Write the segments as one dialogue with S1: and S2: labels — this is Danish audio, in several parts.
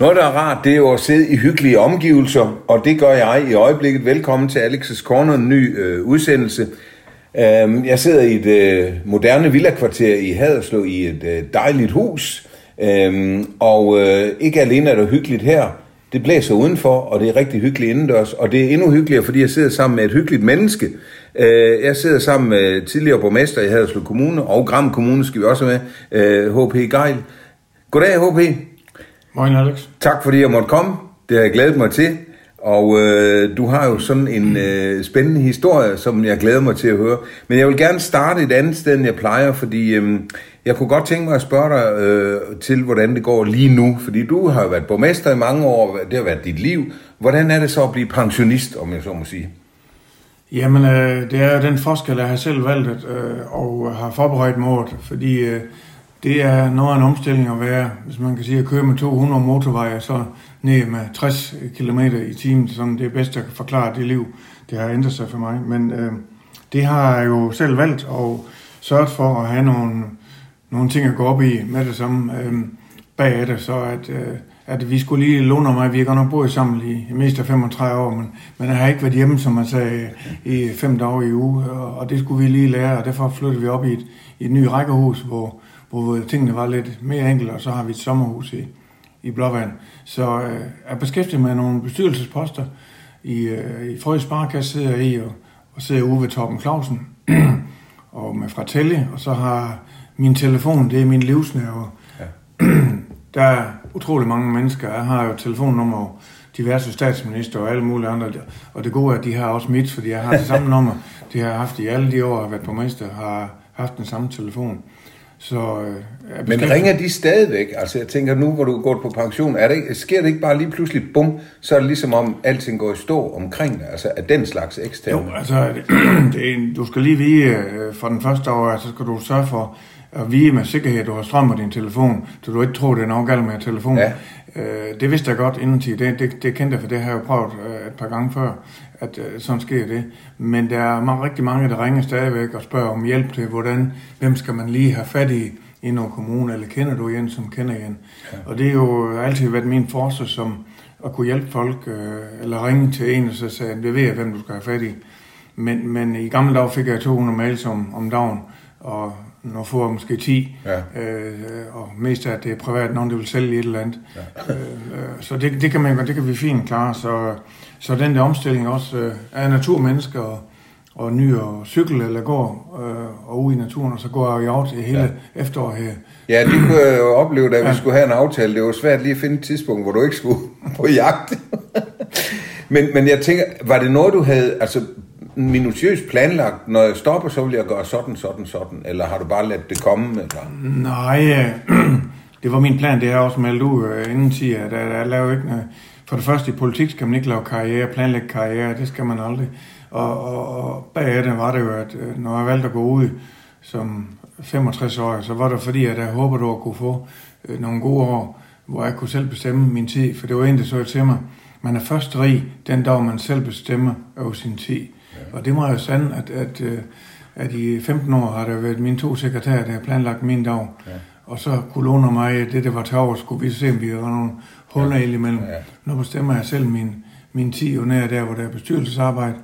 S1: Noget, der er rart, det er jo at sidde i hyggelige omgivelser, og det gør jeg i øjeblikket. Velkommen til Alex's Corner, en ny øh, udsendelse. Øhm, jeg sidder i et øh, moderne villakvarter i Haderslev i et øh, dejligt hus, øhm, og øh, ikke alene er det hyggeligt her, det blæser udenfor, og det er rigtig hyggeligt indendørs, og det er endnu hyggeligere, fordi jeg sidder sammen med et hyggeligt menneske. Øh, jeg sidder sammen med tidligere borgmester i Haderslev Kommune, og Gram Kommune skal vi også med, øh, H.P. Geil. Goddag, H.P.
S2: Morgen, Alex.
S1: Tak fordi jeg måtte komme. Det har jeg glædet mig til. Og øh, du har jo sådan en øh, spændende historie, som jeg glæder mig til at høre. Men jeg vil gerne starte et andet sted, end jeg plejer, fordi øh, jeg kunne godt tænke mig at spørge dig øh, til, hvordan det går lige nu. Fordi du har jo været borgmester i mange år, det har været dit liv. Hvordan er det så at blive pensionist, om jeg så må sige?
S2: Jamen, øh, det er jo den forskel, jeg har selv valgt øh, og har forberedt mig fordi øh, det er noget af en omstilling at være, hvis man kan sige, at køre med 200 motorveje, så ned med 60 km i timen, sådan det er bedst at forklare det liv, det har ændret sig for mig. Men øh, det har jeg jo selv valgt og sørget for at have nogle, nogle ting at gå op i med det samme øh, bag det, så at, øh, at vi skulle lige låne mig, vi har godt nok boet sammen i, i mest af 35 år, men, men jeg har ikke været hjemme, som man sagde, i fem dage i uge, og, og det skulle vi lige lære, og derfor flyttede vi op i et, i et nyt rækkehus, hvor, hvor tingene var lidt mere enkle, og så har vi et sommerhus i, i Blåvand. Så øh, jeg beskæftiger med nogle bestyrelsesposter. I, øh, i Frøs Sparkasse sidder jeg i, og, og sidder ude ved Torben Clausen, og med Fratelli, og så har min telefon, det er min livsnerve. Ja. Der er utrolig mange mennesker. Jeg har jo telefonnummer diverse statsminister og alle mulige andre. Og det gode er, at de har også mit, fordi jeg har det samme nummer. Det har jeg haft i alle de år, jeg har været på mester, har haft den samme telefon.
S1: Så, øh, Men ringer de stadigvæk? Altså jeg tænker nu, hvor du er gået på pension, er det ikke, sker det ikke bare lige pludselig, bum, så er det ligesom om alting går i stå omkring dig, altså af den slags eksterne?
S2: Jo, altså det, det er, du skal lige vide, øh, for den første år, så skal du sørge for at vide med sikkerhed, at du har strøm på din telefon, så du ikke tror, det er noget galt med telefonen. Ja. Øh, det vidste jeg godt indtil. Det, det, det kendte jeg, for det har jeg jo prøvet øh, et par gange før, at øh, sådan sker det. Men der er mange, rigtig mange, der ringer stadigvæk og spørger om hjælp til, hvordan, hvem skal man lige have fat i i nogle kommune, eller kender du en, som kender en? Ja. Og det er jo altid været min force som at kunne hjælpe folk, øh, eller ringe til en, og så sige, det ved jeg, hvem du skal have fat i. Men, men i gamle dage fik jeg 200 mails om, om dagen, og når får jeg måske 10, ja. øh, og mest af det er privat, nogen der vil sælge et eller andet. Ja. Øh, øh, så det, det, kan man, det kan vi fint klare. Så, så den der omstilling også øh, er naturmennesker og, og ny og cykel eller går øh, og ude i naturen, og så går jeg jo i hele ja. efteråret her.
S1: Ja, det kunne jeg jo opleve, da ja. vi skulle have en aftale. Det var svært lige at finde et tidspunkt, hvor du ikke skulle på jagt. men, men jeg tænker, var det noget, du havde, altså minutiøst planlagt, når jeg stopper, så vil jeg gøre sådan, sådan, sådan, eller har du bare ladt det komme? Eller?
S2: Nej, det var min plan, det er også meldt ud øh, inden til, at jeg laver ikke noget. For det første i politik skal man ikke lave karriere, planlægge karriere, det skal man aldrig. Og, og, og bagefter var det jo, at øh, når jeg valgte at gå ud som 65 år, så var det fordi, at jeg håbede at kunne få nogle gode år, hvor jeg kunne selv bestemme min tid. For det var egentlig så til mig, man er først rig den dag, man selv bestemmer over sin tid. Og det må jeg jo sande, at, at, øh, at i 15 år har der været mine to sekretærer, der har planlagt min dag. Ja. Og så kunne låne mig det, der var over, skulle vi se, om vi har nogle huller ja. imellem. Ja. Nu bestemmer jeg selv min, min 10 og nær der, hvor der er bestyrelsesarbejde.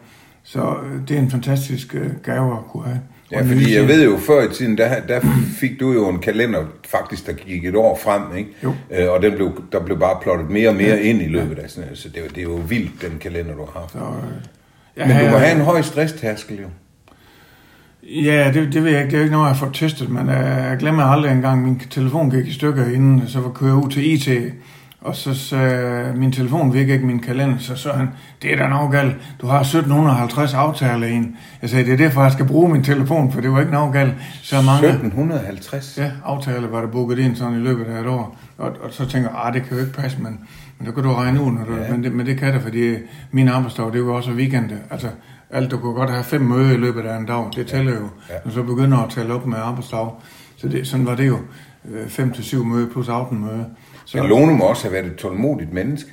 S2: Så øh, det er en fantastisk øh, gave at kunne have.
S1: Ja, fordi jeg ved jo, før i tiden, der, der fik du jo en kalender, faktisk, der gik et år frem, ikke? Jo. Øh, og den blev, der blev bare plottet mere og mere ja. ind i løbet af sådan Så det, det er jo vildt, den kalender, du har haft. Så, Ja, men du må have en høj stresstærskel jo.
S2: Ja, det, det ved jeg ikke. Det er ikke noget, jeg har fået testet, men jeg glemmer aldrig engang, min telefon gik i stykker inden, så var kørt ud til IT, og så sagde min telefon virker ikke min kalender, så så han, det er da noget galt. Du har 1750 aftaler ind. Jeg sagde, det er derfor, jeg skal bruge min telefon, for det var ikke noget galt.
S1: Så mange, 1750?
S2: Ja, aftaler var der booket ind sådan i løbet af et år. Og, og så tænker jeg, ah, det kan jo ikke passe, men men det kan du regne ud, når du, ja. men, det, men det kan det, fordi min arbejdsdag, det er jo også weekend. Altså, alt, du kunne godt have fem møder i løbet af en dag, det tæller jo. Ja. Når så begynder at tælle op med arbejdsdag. Så det, sådan var det jo. Øh, fem til syv møder plus aftenmøder.
S1: Så, men Lone må også have været et tålmodigt menneske.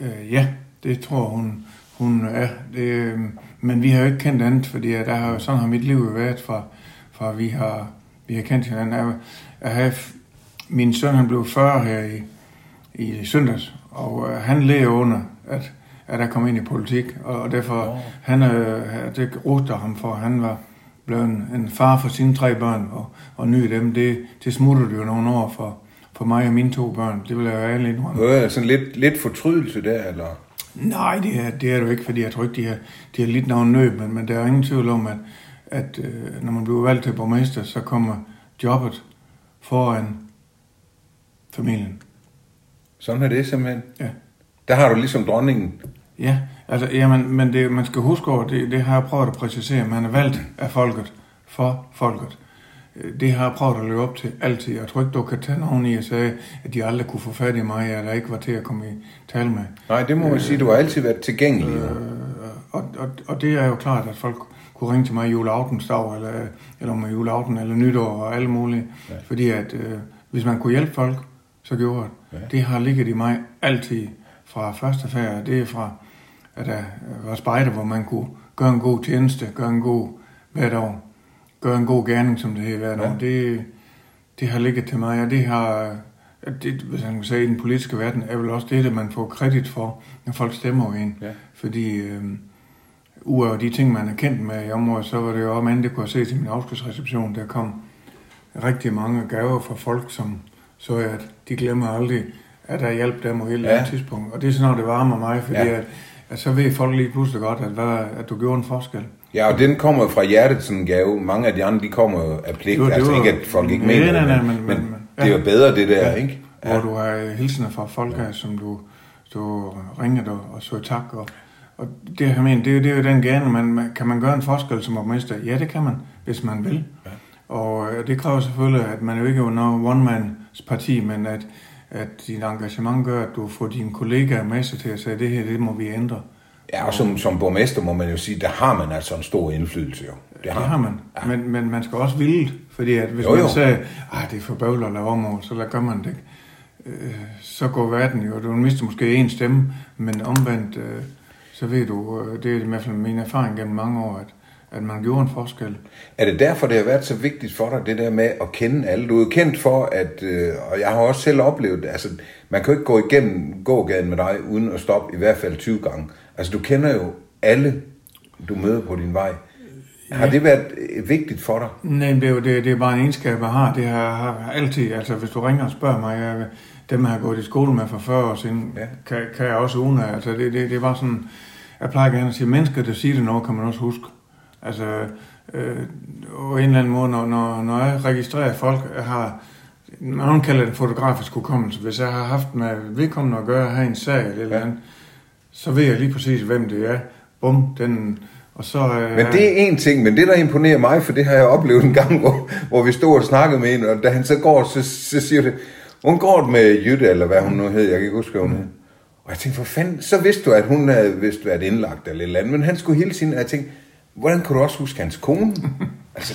S2: Øh, ja, det tror hun, hun er. Det, øh, men vi har jo ikke kendt andet, fordi der har, sådan har mit liv været fra, fra vi har, vi har kendt hinanden. Jeg, jeg har, min søn han blev 40 her i, i søndags, og øh, han leder under, at, at jeg kom ind i politik, og, og derfor, oh. han, øh, det roste ham for, han var blevet en, en far for sine tre børn, og, og ny dem, det, det smuttede jo nogle år for, for mig og mine to børn. Det vil jeg jo ærligt indrømme.
S1: Øh, sådan altså lidt, lidt fortrydelse der, eller?
S2: Nej, det er, det er det jo ikke, fordi jeg tror ikke, de har, de har lidt nogen nøb, men, men der er ingen tvivl om, at, at øh, når man bliver valgt til borgmester, så kommer jobbet foran familien.
S1: Sådan er det simpelthen?
S2: Ja.
S1: Der har du ligesom dronningen?
S2: Ja, altså, jamen, men det, man skal huske over, det, det har jeg prøvet at præcisere, man er valgt af folket, for folket. Det har jeg prøvet at løbe op til altid. Jeg tror ikke, du kan tage nogen i at sige, at de aldrig kunne få fat i mig, eller ikke var til at komme i tale med.
S1: Nej, det må man øh, sige. Du har altid været tilgængelig. Øh,
S2: og, og, og det er jo klart, at folk kunne ringe til mig i juleaftensdag, eller, eller med juleaften, eller nytår, og alle mulige. Ja. Fordi at øh, hvis man kunne hjælpe folk, så gjorde det. Ja. Det har ligget i mig altid fra første færd. Det er fra, at jeg var spejder, hvor man kunne gøre en god tjeneste, gøre en god hvert år, gøre en god gerning, som det hedder hvert år. Ja. Det, det har ligget til mig, og det har, det, hvis man kan sige, i den politiske verden, er vel også det, at man får kredit for, når folk stemmer ind. Ja. Fordi øh, udover de ting, man er kendt med i området, så var det jo også, man det kunne se til min afskedsreception, der kom rigtig mange gaver fra folk, som så at de glemmer aldrig, at der hjalp dem på hele ja. tidspunkt. Og det er sådan noget, det varmer mig, fordi ja. at, at, så ved folk lige pludselig godt, at, hvad, at du gjorde en forskel.
S1: Ja, og den kommer fra hjertet, sådan en gave. Mange af de andre, de kommer af pligt. Var, altså var, ikke, at folk ikke mener nej, nej, men, men, men, men det er jo bedre, det der, ja, ikke?
S2: Ja. Hvor du har hilsener fra folk her, som du, du ringede og, og så tak. Og, og det, jeg mener, det, det er jo den gerne, man, kan man gøre en forskel som borgmester? Ja, det kan man, hvis man vil. Ja. Og øh, det kræver selvfølgelig, at man jo ikke er noget one-mans parti, men at, at dit engagement gør, at du får dine kollegaer med sig til at sige, at det her, det må vi ændre.
S1: Ja, og som, som borgmester må man jo sige, der har man altså en stor indflydelse jo.
S2: Det har, det har man, ja. men, men man skal også ville fordi at hvis jo, jo. man siger, at det er for bøvler at lave om, så lader gør man det ikke. Øh, så går verden jo, du mister måske en stemme, men omvendt, øh, så ved du, det er i hvert fald min erfaring gennem mange år, at at man gjorde en forskel.
S1: Er det derfor, det har været så vigtigt for dig, det der med at kende alle? Du er jo kendt for, at, øh, og jeg har også selv oplevet altså, man kan jo ikke gå igennem gågaden med dig, uden at stoppe i hvert fald 20 gange. Altså, du kender jo alle, du møder på din vej. Har det været øh, vigtigt for dig?
S2: Nej, det er jo det, det er bare en egenskab, jeg har. Det har, har altid, altså hvis du ringer og spørger mig, jeg, dem jeg har gået i skole med for 40 år siden, ja. kan, kan jeg også uden Altså det, det, det var sådan, jeg plejer gerne at sige, mennesker, der siger det noget, kan man også huske. Altså, øh, på en eller anden måde, når, når, når jeg registrerer folk, jeg har, nogen kalder det fotografisk hukommelse, hvis jeg har haft med vedkommende at gøre, have en sag eller, eller andet, så ved jeg lige præcis, hvem det er. Bum, den, og så,
S1: øh, men det er en ting, men det der imponerer mig, for det har jeg oplevet en gang, hvor, hvor vi stod og snakkede med en, og da han så går, så, så siger det, hun går med Jytte, eller hvad hun nu hed, jeg kan ikke huske, hvad hun hed. Og jeg tænkte, for fanden, så vidste du, at hun havde vist været indlagt eller et eller andet, men han skulle hele tiden, og jeg tænkte, Hvordan kan du også huske hans kone?
S2: altså,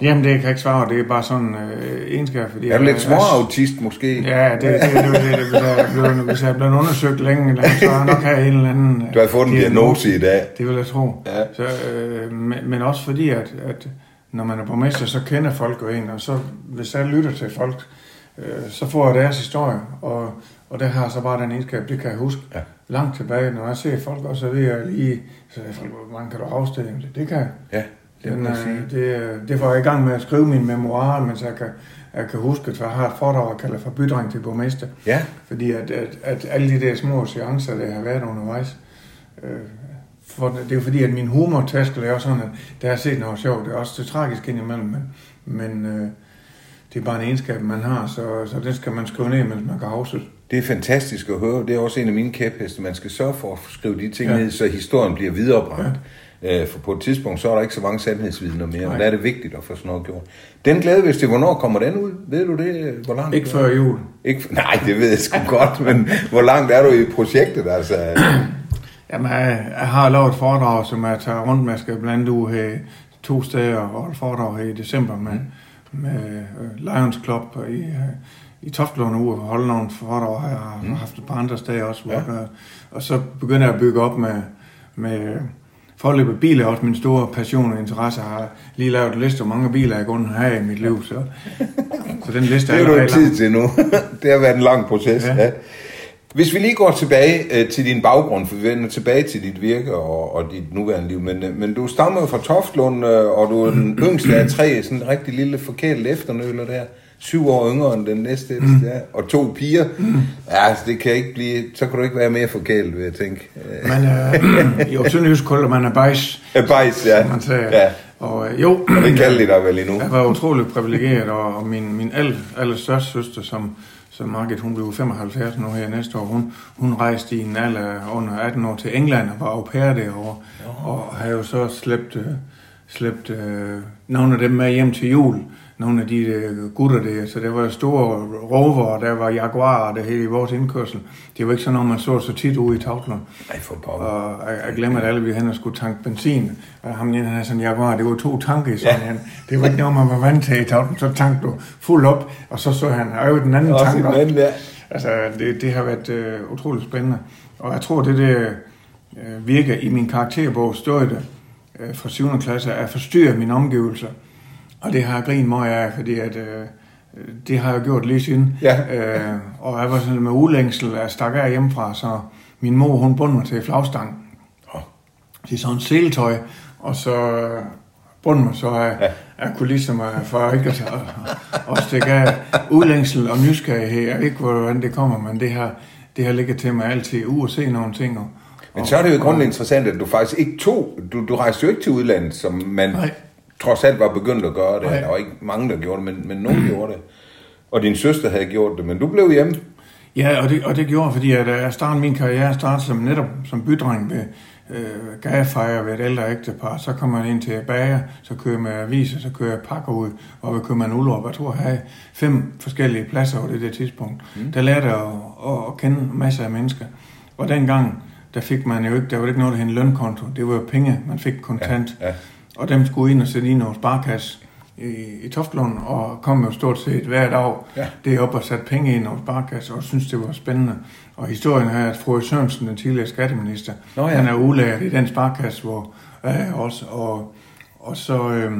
S2: Jamen, det kan jeg ikke svare Det er bare sådan øh, egenskab. Fordi
S1: er du lidt småautist måske?
S2: Ja, det, det, det, det, det, det, hvis, jeg blev, hvis jeg blev undersøgt længe, så har jeg nok have en eller anden...
S1: Du har fået en diagnose i dag.
S2: Det vil jeg tro. Ja. Så, øh, men, men også fordi, at, at når man er borgmester, så kender folk jo en, og så hvis jeg lytter til folk, øh, så får jeg deres historie, og, og det har så bare den egenskab, det kan jeg huske. Ja langt tilbage, når jeg ser folk også ved at lige, så er folk, hvor mange kan du afstille? Det, det kan
S1: Ja, det
S2: Den, øh, det, det får jeg i gang med at skrive min memoir, mens jeg kan, jeg kan huske, at jeg har et foredrag, jeg kalder for bydreng til borgmester.
S1: Ja.
S2: Fordi at, at, at alle de der små seancer, der har været undervejs, øh, for, det er jo fordi, at min humortaskel er også sådan, at der har set noget sjovt. Det er også det tragiske indimellem, men, men øh, det er bare en egenskab, man har, så, så det skal man skrive ned, mens man kan afslutte.
S1: Det er fantastisk at høre. Det er også en af mine kæpheste. Man skal sørge for at skrive de ting ja. ned, så historien bliver viderebragt. Ja. For på et tidspunkt, så er der ikke så mange sandhedsvidner mere, men der er det vigtigt at få sådan noget gjort. Den glæde, hvis det, hvornår kommer den ud? Ved du det? Hvor langt
S2: ikke før jul.
S1: Ikke, nej, det ved jeg sgu godt, men hvor langt er du i projektet? Altså?
S2: Jamen, jeg, jeg har lavet et foredrag, som jeg tager rundt med. Jeg skal blandt andet her to steder og et foredrag her i december med, mm. Med øh, Lions Club i, øh, i Toftlund uge og holde nogle foredrag, har jeg mm. haft et par andre steder også. Ja. Hvor, og så begynder jeg at bygge op med, med forløb af biler, også min store passion og interesse. Jeg har lige lavet en liste, hvor mange biler jeg kun har i mit liv. Så, så den liste
S1: det er du ikke tid til nu. det har været en lang proces. Ja. Ja. Hvis vi lige går tilbage øh, til din baggrund, for vi vender tilbage til dit virke og, og dit nuværende liv, men, øh, men du stammer jo fra Toftlund, øh, og du er den yngste af tre, sådan en rigtig lille forkælet efternøler der. Syv år yngre end den næste mm. der, og to piger. Mm. Ja, altså, det kan ikke blive, så kan du ikke være mere forkælet, vil jeg tænke.
S2: Men øh, jo, sønderjysk kalder man er bajs.
S1: Er bajs, ja.
S2: Man siger.
S1: ja.
S2: Og øh, jo,
S1: Og det kalder de dig vel endnu.
S2: jeg var utroligt privilegeret, og, og min, min aller, aller søster, som, som Margit, hun blev 75 nu her næste år, hun, hun rejste i en alder under 18 år til England og var au pair derovre, og har jo så slæbt, øh, slæbt øh, nogle af dem med hjem til jul, nogle af de øh, gutter der, så der var store rover, der var jaguarer, det hele i vores indkørsel. Det var ikke sådan noget, man så så tit ude i Tavtlund.
S1: Nej, for pokker.
S2: Og jeg, jeg glemmer, at alle vi hen og skulle tanke benzin. Og ham den, han havde sådan en Jaguar, det var to tanke i sådan ja. Det var ikke noget, man var vant til i Tavtlund. Så tankte du fuld op, og så så han, og den anden
S1: Også
S2: tank
S1: en
S2: op.
S1: anden der.
S2: Altså, det, det har været øh, utroligt spændende. Og jeg tror, det der øh, virker i min karakterbog, står det øh, fra 7. klasse, at forstyrre mine omgivelser. Og det har jeg grinet meget af, fordi at, øh, det har jeg gjort lige siden.
S1: Ja.
S2: Øh, og jeg var sådan med ulængsel, jeg stak af hjemmefra, så min mor, hun bundte mig til flagstang.
S1: Åh.
S2: Det er sådan seletøj, og så øh, bundte mig så af,
S1: Ja.
S2: af kulisser for ikke at, at, stikke af udlængsel og nysgerrighed. Jeg ved ikke, hvordan det kommer, men det har, det har ligget til mig altid, u at se nogle ting. Og,
S1: Men så er det jo grunden interessant, at du faktisk ikke tog, du, du rejste jo ikke til udlandet, som man
S2: Nej.
S1: Trods alt var begyndt at gøre det.
S2: Nej.
S1: Der var ikke mange, der gjorde det, men, men nogen gjorde det. Og din søster havde gjort det, men du blev hjemme.
S2: Ja, og det, og det gjorde, fordi at jeg startede min karriere jeg startede som netop som bydreng ved øh, gadefejre ved et ældre ægtepar. Så kom man ind til bager, så kører man aviser, så kører jeg pakker ud, og vi kører man Ullerup. Jeg tror, jeg havde fem forskellige pladser over det der tidspunkt. Mm. Der lærte jeg at, at, at kende masser af mennesker. Og dengang, der fik man jo ikke, der var ikke noget, der hed en lønkonto. Det var jo penge, man fik kontant.
S1: Ja, ja.
S2: Og dem skulle ind og sætte i noget sparkasse i, i Toftlund, og kom jo stort set hver dag
S1: Ja.
S2: det op og satte penge i noget sparkasse, og synes det var spændende. Og historien er, at Frode Sørensen, den tidligere skatteminister,
S1: Nå ja.
S2: han er udlært i den sparkasse, hvor er også, og, og så øh,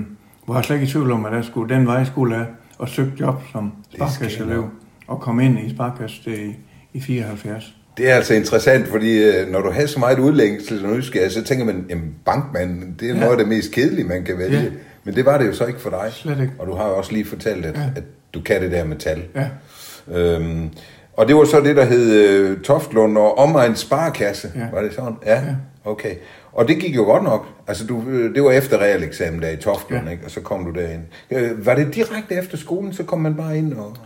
S2: var jeg slet ikke i tvivl om, at jeg skulle, den vej skulle jeg, og søgte job som sparkasseelev, og kom ind i sparkasse i, i 74.
S1: Det er altså interessant, fordi øh, når du har så meget udlængsel og nysgerrighed, så tænker man, jamen bankmand, det er
S2: Ja.
S1: noget af det mest kedelige, man kan vælge.
S2: Ja.
S1: Men det var det jo så ikke for dig.
S2: Slet ikke.
S1: Og du har jo også lige fortalt, at,
S2: Ja.
S1: at du kan det der med tal.
S2: Ja,
S1: Øhm, og det var så det, der hed øh, Toftlund og Omegns Sparekasse.
S2: Ja.
S1: Var det sådan? Ja.
S2: Ja.
S1: Okay. Og det gik jo godt nok. Altså, du, øh, det var efter realeksamen der i Toftlund,
S2: Ja.
S1: ikke? Og så kom du derind. Øh, var det direkte efter skolen, så kom man bare ind og...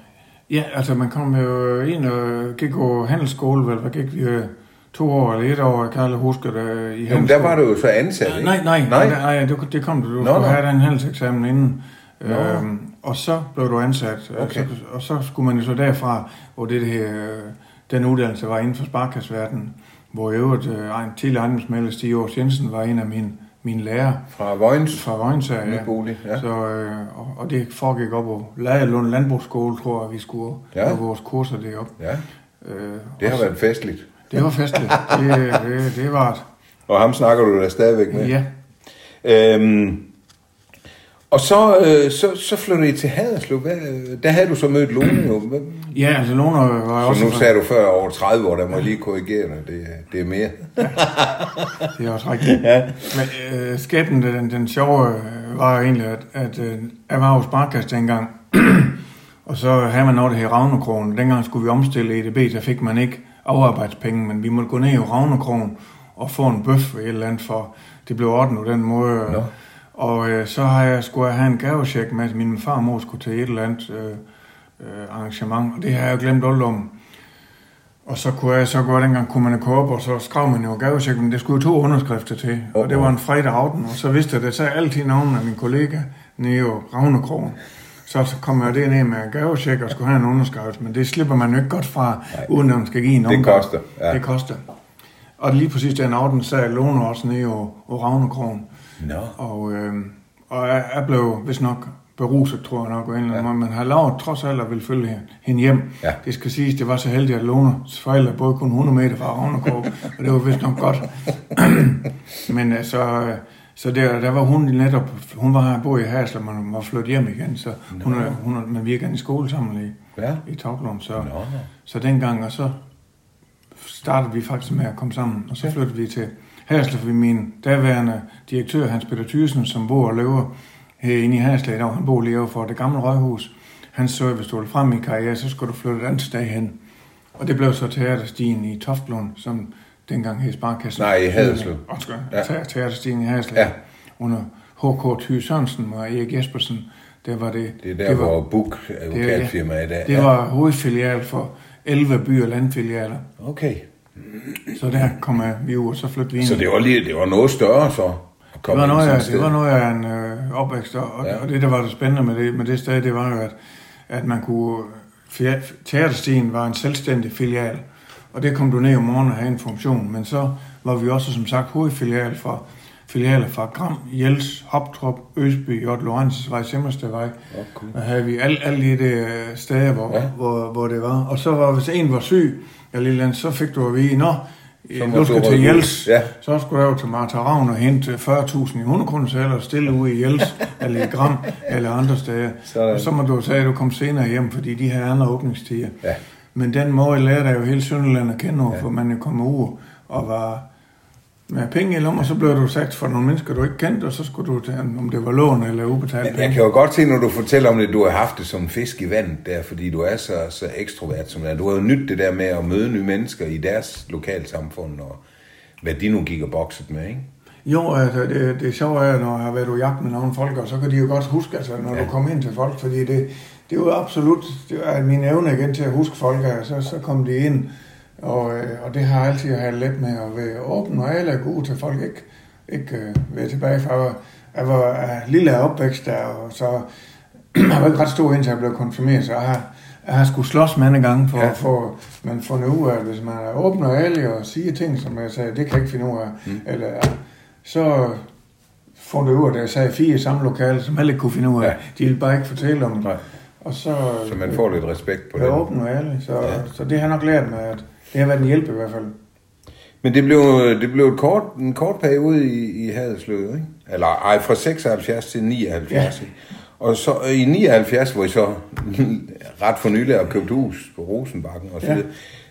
S2: Ja, altså man kom jo ind og gik på handelsskole, vel, hvad gik vi øh, to år eller et år, jeg kan aldrig huske det, i
S1: Jamen, der var du jo så ansat, ikke?
S2: Nej, nej,
S1: nej.
S2: nej, nej det, det kom du. Du
S1: Nå,
S2: skulle
S1: nå.
S2: have den handelseksamen inden.
S1: Nå.
S2: Øhm, og så blev du ansat.
S1: Okay.
S2: Altså, og så skulle man jo så derfra, hvor det her, øh, den uddannelse var inden for sparkasseverdenen, hvor i øvrigt øh, en tidligere ejendomsmælder Stig Aarhus Jensen var en af mine, mine lærere
S1: Fra Vojens
S2: fra Vojnsager.
S1: ja. bolig. Ja.
S2: Så, øh, og, og det foregik op på Ladelund Landbrugsskole, tror jeg, vi skulle
S1: Ja.
S2: ja. vores kurser deroppe.
S1: ja,
S2: Øh,
S1: det har
S2: og-
S1: været festligt.
S2: det var festligt. det, det, det var et,
S1: Og ham snakker du da stadigvæk med.
S2: ja.
S1: Øhm, og så, øh, så, så flyttede I til Haderslev. Hvad, der havde du så mødt Lone jo. Hvad-
S2: Ja, altså Lone var
S1: Så
S2: også...
S1: nu sagde du før over 30 år, der må jeg lige korrigere dig. Det, er- det er mere.
S2: Det er også rigtigt.
S1: Ja.
S2: Men øh, skæbnen, den, den sjove, øh, var jo egentlig, at, at øh, jeg var hos Sparkasse dengang, og så havde man noget, der hed Ravnekronen. Dengang skulle vi omstille EDB, så fik man ikke arbejdspenge, men vi måtte gå ned i Ravnekronen og få en bøf eller et eller andet, for det blev ordnet på den måde.
S1: Nå.
S2: Og øh, så har jeg, skulle jeg have en gavesjek med, at min far og mor skulle til et eller andet øh, øh, arrangement, og det har jeg glemt alt om. Og så kunne jeg så gå dengang kunne man gå op, og så skrev man jo gavesjek, men det skulle jo to underskrifter til. Og det var en fredag aften, og så vidste jeg, det sagde altid navnet af min kollega nede i Ravnekrogen. Så så kom jeg derned med en gavesjek og skulle have en underskrift, men det slipper man jo ikke godt fra,
S1: Nej.
S2: uden at man skal give en
S1: Det
S2: omgang.
S1: koster, ja.
S2: Det koster. Og lige præcis den aften sagde Lone også nede i Ravnekrogen.
S1: Nå.
S2: Og, øh, og jeg, jeg blev vist nok beruset, tror jeg nok, en anden måde. Men har lavet trods alt at ville følge hende- hjem.
S1: Ja.
S2: Det skal siges, det var så heldigt, at Lones forældre både kun 100 meter fra Ravnekro, og det var vist nok godt. Men altså, så der, der var hun netop, hun var her boet i Hasler, man var flyttet hjem igen, så hun, er, hun er, man virker i skole sammen i,
S1: Ja.
S2: i Tavlund. Så,
S1: nå.
S2: så dengang, og så startede vi faktisk med at komme sammen, og så flyttede vi til Hasle, fordi min daværende direktør, Hans Peter Thyssen, som bor og lever herinde i Hasle i dag, han bor over for det gamle røghus, han så, at hvis du ville frem i karriere, så skulle du flytte et andet sted hen. Og det blev så Teaterstien i Toftlund, som dengang hed Sparkassen.
S1: Nej, i Haderslev.
S2: Undskyld, ja. Teaterstien i Haderslev. Ja. Under H.K. Thy Sørensen og Erik Jespersen. Der var det,
S1: det er der, det var, hvor Buk advokatfirma er der.
S2: Det ja. var hovedfilial for 11 by- og landfilialer.
S1: Okay.
S2: Så der kom vi ud, og så flyttede vi ind.
S1: Så det var, lige, det var noget større så?
S2: Det var noget, af, det var noget af en øh, opvækst, og, ja. og det, der var det spændende med det, med det sted, det var jo, at, at man kunne... Teaterstien var en selvstændig filial, og det kom du ned om morgenen og have en funktion, men så var vi også som sagt hovedfilial for filialer fra Gram, Jels, Hoptrup, Øsby, Jort Lorentzvej, Simmerstedvej. Okay. Og havde vi alle, alle de der steder, hvor, ja. hvor, hvor det var. Og så var, hvis en var syg, eller lille så fik du at vide, nå, du skal til Jels, ja. så skulle du til Martha Ravn og hente 40.000 i hundekroner eller stille ude i Jels, eller i Gram, eller andre steder. Sådan. Og så må du sige, at du kom senere hjem, fordi de her andre åbningstider. Ja. Men den måde lærte jeg jo hele Sønderland at kende, ja. for man jo kom ud og var med penge i lommen, og så blev du sat for nogle mennesker, du ikke kendte, og så skulle du til, om det var lån eller ubetalt
S1: penge. Jeg kan jo godt se, når du fortæller om det, du har haft det som fisk i vandet der, fordi du er så, så ekstrovert som det. Du har jo nyt det der med at møde nye mennesker i deres lokalsamfund, og hvad de nu gik og bokset med, ikke?
S2: Jo, altså det, det sjove er, når jeg har været ude jagt med nogle folk, og så kan de jo godt huske, altså, når ja. du kommer ind til folk, fordi det, det er jo absolut, det er min evne igen til at huske folk, altså, så kom de ind, og, øh, og det har altid jeg let med at være åben, og alle er gode til folk ikke, ikke uh, være tilbage fra. Jeg var uh, lille af opvækst der, og så jeg var ikke ret stor indtil jeg blev konfirmeret, så jeg har, jeg har skulle slås mange gange for ja. at få man fundet ud af, hvis man er åben og ærlig og siger ting, som jeg sagde, det kan jeg ikke finde ud af, mm. eller så fundet ud af, at jeg sagde fire i samme lokale, som ikke kunne finde ud af. Ja. De ville bare ikke fortælle om det.
S1: Og så, så man får lidt respekt på
S2: det. Jeg er åben og ærlig, så, ja. så det har nok lært mig, at det har været en hjælp i hvert fald.
S1: Men det blev, det blev et kort, en kort periode i, i Hadesløv, ikke? Eller ej, fra 76 til 79. Ja. Og så i 79, hvor I så ret for nylig har købt hus på Rosenbakken og så ja.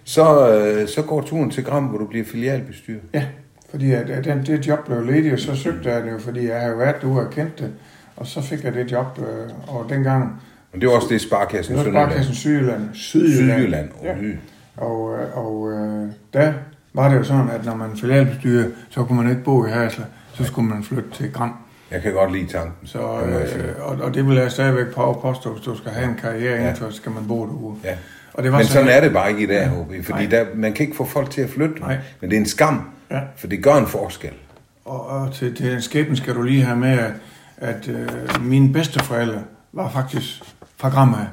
S1: så, øh, så går turen til Gram, hvor du bliver filialbestyrer.
S2: Ja, fordi at, at den, det job blev ledigt, og så søgte jeg det jo, fordi jeg har været derude og kendt det. Og så fik jeg det job, øh, og dengang...
S1: Men det var også det Sparkassen
S2: var Sparkassen Sydjylland.
S1: Sydjylland. Sydjylland. Ja.
S2: Og, øh, og øh, der var det jo sådan, at når man filialbestyrer, så kunne man ikke bo i Hasle, så skulle man flytte til Gram.
S1: Jeg kan godt lide tanken.
S2: Så, øh, og, og det vil jeg stadigvæk at påstå, hvis du skal have en karriere ja. indenfor, så skal man bo derude. Ja.
S1: Og det var Men sådan, sådan er det bare ikke i dag, ja. HB, fordi der, man kan ikke få folk til at flytte. Nej. Men det er en skam, ja. for det gør en forskel.
S2: Og, og til, til en skæbne skal du lige have med, at, at øh, mine bedsteforældre var faktisk fra Gram af.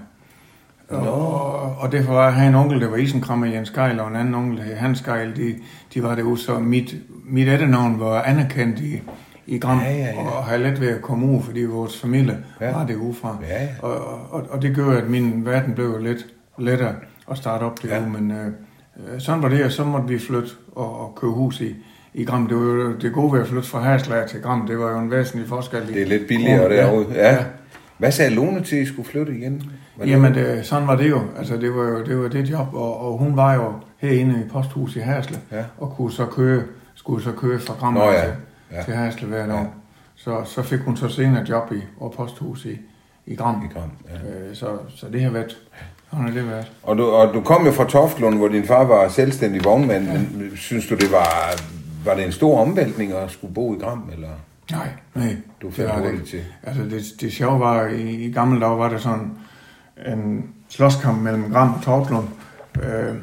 S2: Og, og derfor var jeg en onkel, der var isenkrammer Jens Geil, og en anden onkel, der Hans Geil, de, de var derude, så mit, mit etternavn var anerkendt i, i Gram, ja, ja, ja. og havde let ved at komme ud, fordi vores familie ja. var det fra. Ja, ja. Og, og, og det gør, at min verden blev lidt lettere at starte op det ja. men øh, sådan var det, og så måtte vi flytte og, og købe hus i, i Gram. Det var jo det gode ved at flytte fra Herslager til Gram, det var jo en væsentlig forskel.
S1: Det er lidt billigere derude, ja. ja. Hvad sagde Lone til, at I skulle flytte igen?
S2: Var Jamen, det, sådan var det jo. Altså, det var jo det, var det job, og, og hun var jo herinde i posthuset i Hersle, ja. og kunne så køre, skulle så køre fra Gram ja. til, ja. til Hersle hver dag. Ja. Så, så fik hun så senere job i og posthus i, i Gram. I Gram ja. øh, så, så det har været, sådan har det været.
S1: Og du, og du kom jo fra Toftlund, hvor din far var selvstændig vognmand, ja. men synes du, det var, var det en stor omvæltning at skulle bo i Gram, eller?
S2: Nej, nej.
S1: Du fandt det,
S2: det til? Altså, det, det sjove var, i, i gamle dage var det sådan en slåskamp mellem Gram og Tortlund. Øh,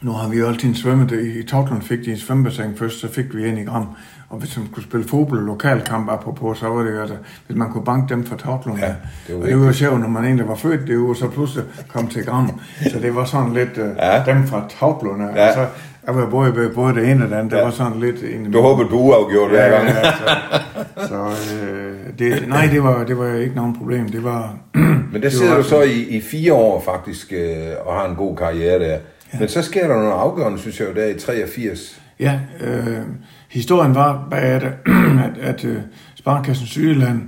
S2: nu har vi jo altid svømmet i, i Tortlund fik de en svømmebassin først, så fik vi ind i Gram. Og hvis man kunne spille fodbold lokalkamp apropos, så var det jo, altså, hvis man kunne banke dem fra Tortlund. Ja, det var, og det var jo sjovt, når man egentlig var født det og så pludselig kom til Gram. Så det var sådan lidt uh, ja. dem fra Tortlund. Ja. Og så jeg var både, både det ene og det andet. Ja. Det var sådan lidt... En,
S1: du håbede, du uafgjort hver gang. Ja,
S2: så, så øh, det, nej, det var, det var ikke nogen problem. Det var...
S1: Men der sidder du så i, i fire år faktisk øh, og har en god karriere der. Ja. Men så sker der noget afgørende, synes jeg, der i 83.
S2: Ja, øh, historien var bag at, at, at uh, Sparkassen Sydland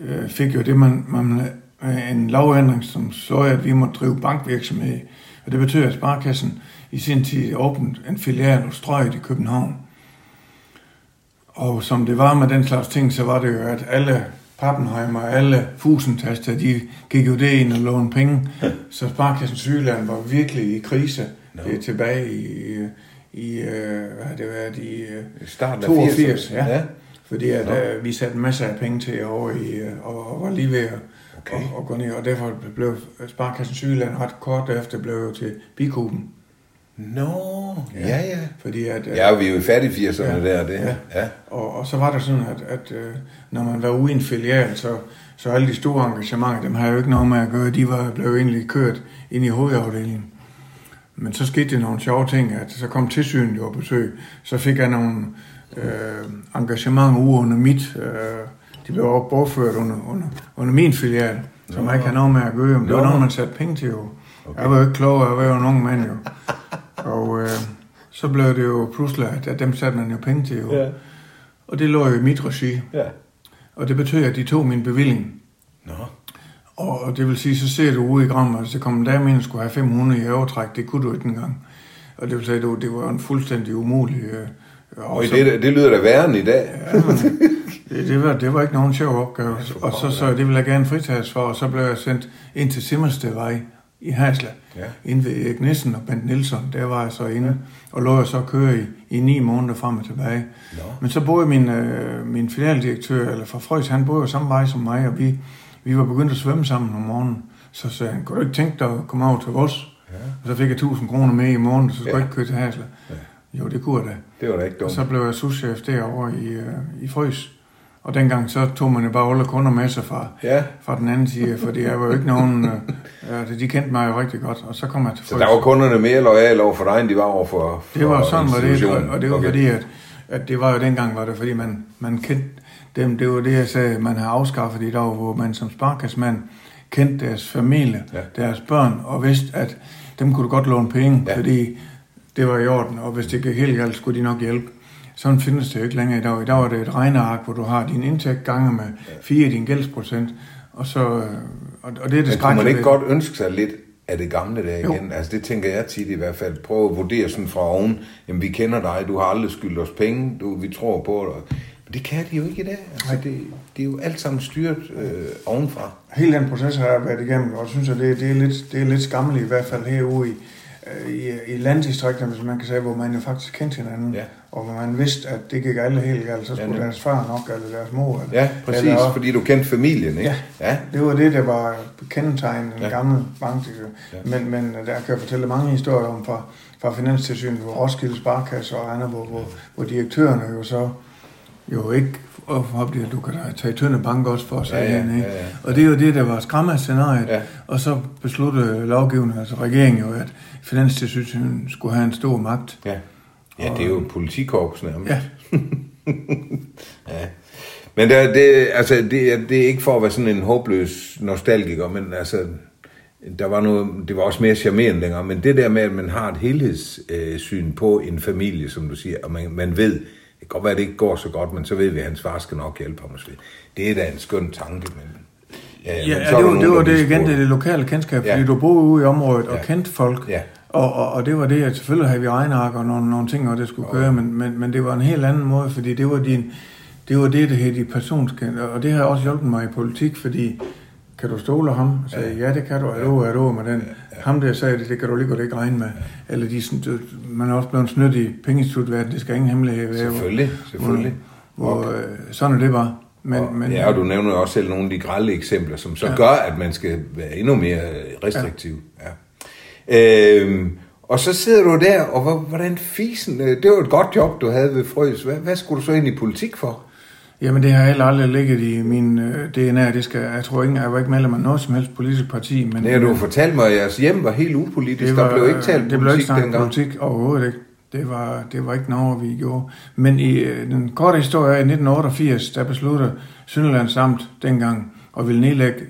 S2: øh, fik jo det, man, man en lovændring, som så at vi måtte drive bankvirksomhed Og det betød, at Sparkassen i sin tid åbnede en filial hos Strøget i København. Og som det var med den slags ting, så var det jo, at alle Pappenheimer og alle fusentaster, de gik jo det ind og lånede penge. Så Sparkassen Sydland var virkelig i krise. No. Det er tilbage i, i øh, hvad har det været, i
S1: I starten af
S2: 82,
S1: 80'erne.
S2: ja.
S1: ja.
S2: Fordi at,
S1: Nå.
S2: øh, vi satte masser af penge til over i, øh, og, og var lige ved at
S1: Okay.
S2: og, og gå ned. Og derfor blev Sparkassen Sydland ret kort efter blev jo til Bikuben.
S1: Nå, ja, ja.
S2: Fordi at, øh,
S1: Ja, vi er jo i fattige 80'erne
S2: Ja,
S1: der, det.
S2: ja.
S1: Ja.
S2: Og, og så var der sådan, at, at øh, når man var ude i en filial, så, så alle de store engagementer, dem har jo ikke noget med at gøre. De var blev egentlig kørt ind i hovedafdelingen. Men så skete det nogle sjove ting, at så kom tilsynet jo på besøg. Så fik jeg nogle øh, engagementer ude under mit. Øh, de blev bortført under, under, under min filial, som
S1: Nå.
S2: jeg ikke havde noget med at gøre. Men det var noget, man satte penge til jo.
S1: Okay.
S2: Jeg var jo ikke klog, jeg var jo en ung mand jo. Og øh, så blev det jo pludselig, at, dem satte man jo penge til jo.
S1: Ja.
S2: Og det lå jo i mit regi.
S1: ja.
S2: Og det betød, at de tog min bevilling.
S1: Nå.
S2: Og det vil sige, så ser du ude i Gram, og så kom ind og skulle have 500 i overtræk. Det kunne du ikke engang. Og det vil sige, at det var en fuldstændig umulig... Øh,
S1: Og det, det lyder da værre end i dag.
S2: Ja, men det, det, var, det var ikke nogen sjov opgave. Og så, så det ville jeg gerne fritages for, og så blev jeg sendt ind til Simmerstedvej i Hasla.
S1: Ja.
S2: Inde ved Erik Nissen og Bent Nielsen. Der var jeg så inde, og lå jeg så køre i, i ni måneder frem og tilbage.
S1: Nå.
S2: Men så boede min, øh, min filialdirektør, eller fra Frøs, han boede jo samme vej som mig, og vi, vi var begyndt at svømme sammen om morgenen. Så sagde han, kunne du ikke tænke dig at komme over til os?
S1: Ja.
S2: Og så fik jeg 1000 kroner med i morgen, så skulle
S1: Ja.
S2: jeg ikke køre til Hasla.
S1: Ja.
S2: Jo, det kunne jeg da.
S1: Det var da ikke
S2: Og
S1: dumt.
S2: så blev jeg souschef derovre i, øh, i Frøs. Og dengang så tog man jo bare alle kunder med sig fra,
S1: Ja,
S2: fra den anden side, fordi jeg var jo ikke nogen... Øh, de kendte mig jo rigtig godt, og så kom jeg til
S1: så
S2: Frøs.
S1: der var kunderne mere lojale over for dig, end de var over for, for
S2: Det var sådan, var det, og, og det var
S1: Okay.
S2: fordi, at, at det var jo dengang, var det fordi, man, man kendte dem. Det var det, jeg sagde, man har afskaffet i dag, hvor man som sparkassemand kendte deres familie,
S1: Ja.
S2: deres børn, og vidste, at dem kunne du godt låne penge,
S1: ja.
S2: fordi det var i orden, og hvis det gik helt galt, skulle de nok hjælpe. Sådan findes det jo ikke længere i dag. I dag er det et regneark, hvor du har din indtægt gange med 4 i din gældsprocent, og så... øh, Og, og det er det
S1: Men kunne man ikke
S2: ved-
S1: godt ønske sig lidt af det gamle der
S2: Jo.
S1: igen? Altså det tænker jeg tit i hvert fald. Prøv at vurdere sådan fra oven. Jamen vi kender dig, du har aldrig skyldt os penge, du, vi tror på dig. Men det kan de jo ikke i dag. Altså,
S2: Nej.
S1: det, det er jo alt sammen styret øh, ovenfra.
S2: hele den proces har jeg været igennem, og jeg synes, at det, det, er, lidt, det er lidt skammeligt, i hvert fald herude i, i, i landdistrikterne, hvis man kan sige, hvor man jo faktisk kendte hinanden,
S1: Ja.
S2: og hvor man vidste, at det gik alle helt galt, så
S1: Ja,
S2: skulle
S1: nu.
S2: deres far nok, eller deres mor. Eller,
S1: Ja, præcis,
S2: Eller,
S1: fordi du kendte familien, ikke?
S2: Ja.
S1: ja.
S2: det var det, der var kendetegnet den
S1: Ja.
S2: ja. gamle bank.
S1: Ja.
S2: Ja. Men, men der kan jeg fortælle mange historier om fra, fra Finanstilsynet, hvor Roskilde Sparkasse og andre, hvor, hvor, hvor direktørerne jo så jo ikke hvorfor bliver du kan tage Tønde Bank også for sig
S1: Ja, ja,
S2: ja, ja. Og det er jo det, der var skræmmescenariet.
S1: Ja.
S2: Og så besluttede lovgivningen, altså regeringen jo, at Finanstilsynet skulle have en stor magt.
S1: Ja. ja, det er jo politikorps nærmest.
S2: Ja,
S1: Ja. Men der, det, altså, det, er- det er ikke for at være sådan en håbløs nostalgiker, men altså, der var noget, det var også mere charmerende længere, men det der med, at man har et helhedssyn på en familie, som du siger, og man, man ved, det kan godt være, at det ikke går så godt, men så ved vi, at hans far skal nok hjælpe ham måske. Det er da en skøn tanke, men...
S2: ja,
S1: men
S2: ja
S1: så er
S2: det, var,
S1: nogen,
S2: det var det igen, det det lokale kendskab,
S1: Ja.
S2: fordi du boede ude i området og
S1: Ja.
S2: kendte folk.
S1: Ja.
S2: Og, og, og det var det, at selvfølgelig havde vi regneark og nogle, nogle ting, og det skulle køre, men, men, men det var en helt anden måde, fordi det var din, det var det, der hed de personskendte, og det har også hjulpet mig i politik, fordi kan du stole ham? Jeg sagde, ja, det kan du. Er du, er du med den? Ham der sagde det, det kan du lige godt ikke regne med. Eller de, du- man er også blevet snydt i pengeinstitutverden, det skal ingen hemmelighed være.
S1: Selvfølgelig, selvfølgelig.
S2: Hvor, hvor øh, sådan er det bare. Men,
S1: og,
S2: men,
S1: ja, og du nævner også selv nogle af de grælde eksempler, som så ja. gør, at man skal være endnu mere restriktiv. Ja. Øhm, og så sidder du der, og hvor- hvordan fisen... øh, Det var et godt job, du havde ved Frøs. Hvad, hvad skulle du så ind i politik for?
S2: Jamen, det har heller aldrig ligget i min øh, DNA. Det skal, jeg tror ikke, jeg var ikke medlem af noget som helst politisk parti. Men,
S1: Nej, du fortalte mig, at jeres hjem var helt upolitisk.
S2: det var,
S1: der blev ikke talt
S2: det blev ikke
S1: politik
S2: snakket
S1: dengang.
S2: politik overhovedet ikke. Det var, det var ikke noget, vi gjorde. Men i øh, den korte historie er, i 1988, der besluttede Sønderlands Amt dengang at ville nedlægge